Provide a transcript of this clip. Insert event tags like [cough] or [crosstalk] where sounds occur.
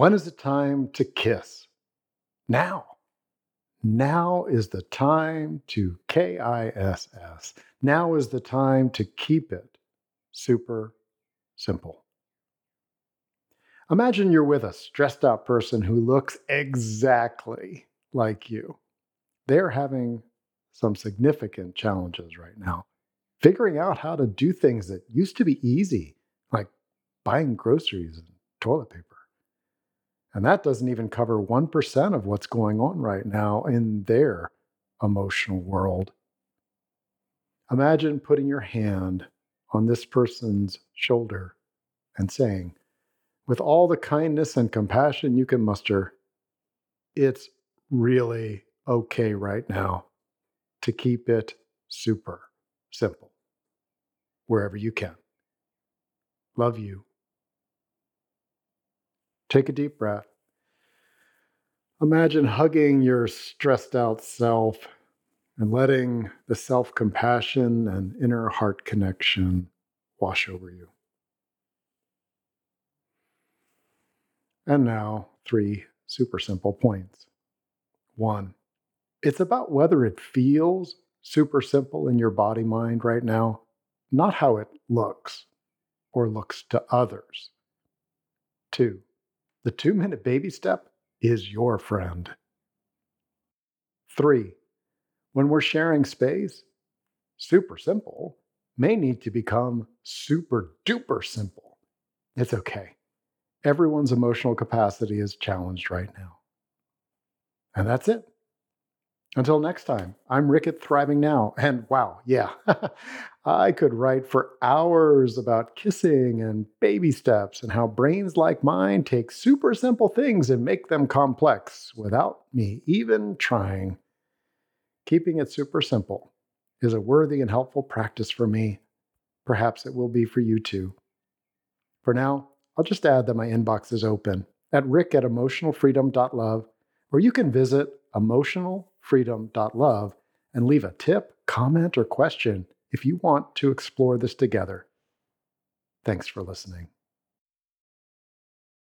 When is it time to kiss? Now. Now is the time to K I S S. Now is the time to keep it super simple. Imagine you're with a stressed out person who looks exactly like you. They're having some significant challenges right now. Figuring out how to do things that used to be easy, like buying groceries and toilet paper. And that doesn't even cover 1% of what's going on right now in their emotional world. Imagine putting your hand on this person's shoulder and saying, with all the kindness and compassion you can muster, it's really okay right now to keep it super simple wherever you can. Love you. Take a deep breath. Imagine hugging your stressed out self and letting the self compassion and inner heart connection wash over you. And now, three super simple points. One, it's about whether it feels super simple in your body mind right now, not how it looks or looks to others. Two, the two minute baby step is your friend. Three, when we're sharing space, super simple may need to become super duper simple. It's okay. Everyone's emotional capacity is challenged right now. And that's it. Until next time, I'm Rick at Thriving Now. And wow, yeah, [laughs] I could write for hours about kissing and baby steps and how brains like mine take super simple things and make them complex without me even trying. Keeping it super simple is a worthy and helpful practice for me. Perhaps it will be for you too. For now, I'll just add that my inbox is open at rick at emotionalfreedom.love, or you can visit emotionalfreedom.love and leave a tip, comment, or question if you want to explore this together. Thanks for listening.